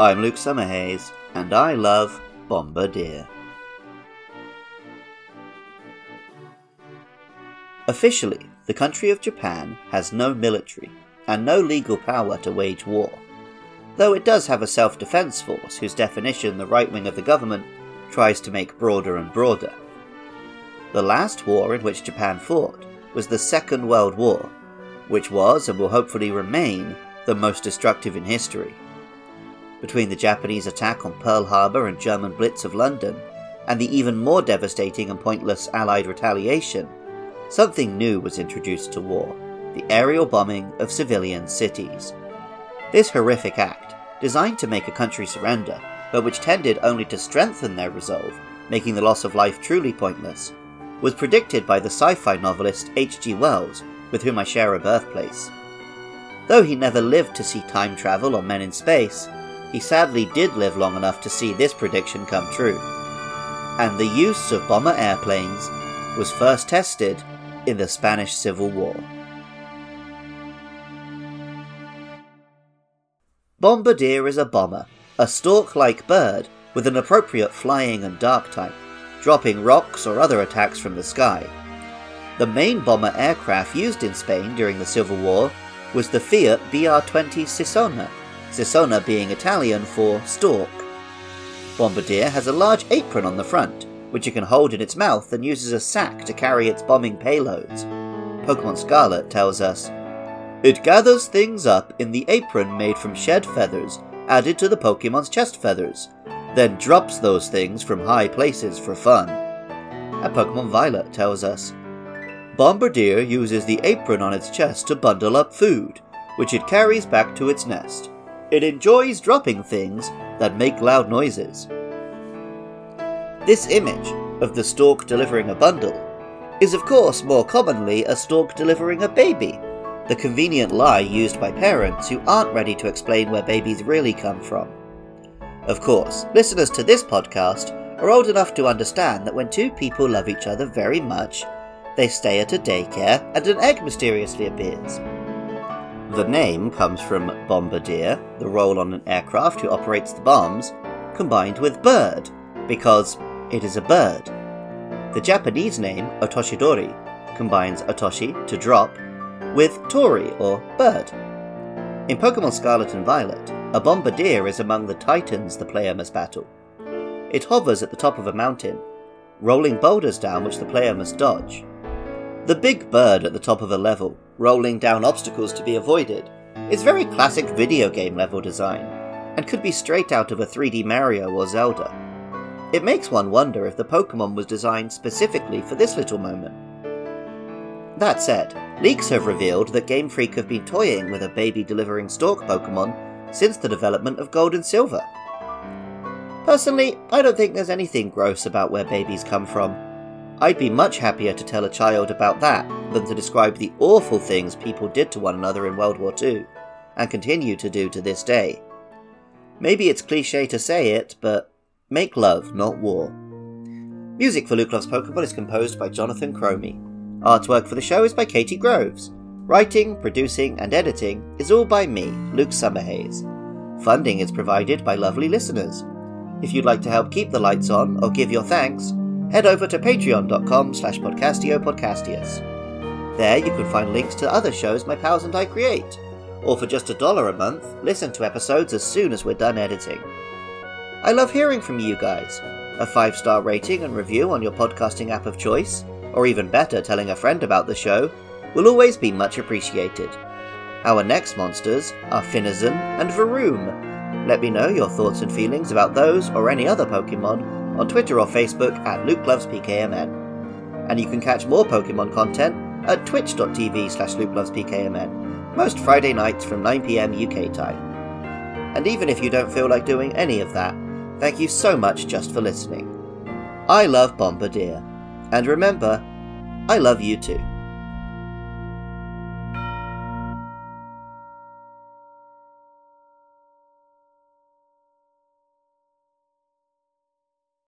I'm Luke Summerhays, and I love Bombirdier. Officially, the country of Japan has no military and no legal power to wage war, though it does have a self defense force whose definition the right wing of the government tries to make broader and broader. The last war in which Japan fought was the Second World War, which was and will hopefully remain the most destructive in history between the Japanese attack on Pearl Harbor and German blitz of London, and the even more devastating and pointless Allied retaliation, something new was introduced to war the aerial bombing of civilian cities. This horrific act, designed to make a country surrender, but which tended only to strengthen their resolve, making the loss of life truly pointless, was predicted by the sci fi novelist H.G. Wells, with whom I share a birthplace. Though he never lived to see time travel or men in space, he sadly did live long enough to see this prediction come true. And the use of bomber airplanes was first tested in the Spanish Civil War. Bombirdier is a bomber, a stork like bird with an appropriate flying and dark type, dropping rocks or other attacks from the sky. The main bomber aircraft used in Spain during the Civil War was the Fiat BR 20 Cicogna, Cicogna being Italian for stork. Bombirdier has a large apron on the front, which it can hold in its mouth and uses a sack to carry its bombing payloads. Pokemon Scarlet tells us It gathers things up in the apron made from shed feathers added to the Pokemon's chest feathers, then drops those things from high places for fun. And Pokemon Violet tells us Bombirdier uses the apron on its chest to bundle up food, which it carries back to its nest. It enjoys dropping things that make loud noises. This image of the stork delivering a bundle is, of course, more commonly a stork delivering a baby, the convenient lie used by parents who aren't ready to explain where babies really come from. Of course, listeners to this podcast are old enough to understand that when two people love each other very much, they stay at a daycare and an egg mysteriously appears. The name comes from bombardier, the role on an aircraft who operates the bombs, combined with bird, because it is a bird. The Japanese name, Otoshidori, combines Otoshi, to drop, with Tori, or bird. In Pokemon Scarlet and Violet, a bombirdier is among the titans the player must battle. It hovers at the top of a mountain, rolling boulders down which the player must dodge. The big bird at the top of a level, rolling down obstacles to be avoided, is very classic video game level design, and could be straight out of a 3D Mario or Zelda. It makes one wonder if the Pokemon was designed specifically for this little moment. That said, leaks have revealed that Game Freak have been toying with a baby delivering Stork Pokemon since the development of Gold and Silver. Personally, I don't think there's anything gross about where babies come from, I'd be much happier to tell a child about that than to describe the awful things people did to one another in World War II, and continue to do to this day. Maybe it's cliche to say it, but make love, not war. Music for Luke Loves Pokemon is composed by Jonathan Cromie. Artwork for the show is by Katie Groves. Writing, producing, and editing is all by me, Luke Summerhays. Funding is provided by lovely listeners. If you'd like to help keep the lights on or give your thanks, head over to patreon.com slash podcastiopodcastius. There you can find links to other shows my pals and I create, or for just a dollar a month, listen to episodes as soon as we're done editing. I love hearing from you guys. A five star rating and review on your podcasting app of choice, or even better, telling a friend about the show, will always be much appreciated. Our next monsters are Finizen and Varoom. Let me know your thoughts and feelings about those or any other Pokemon on Twitter or Facebook at LukeLovesPKMN. And you can catch more Pokemon content at twitch.tv slash LukeLovesPKMN, most Friday nights from 9pm UK time. And even if you don't feel like doing any of that, thank you so much just for listening. I love Bombirdier. And remember, I love you too.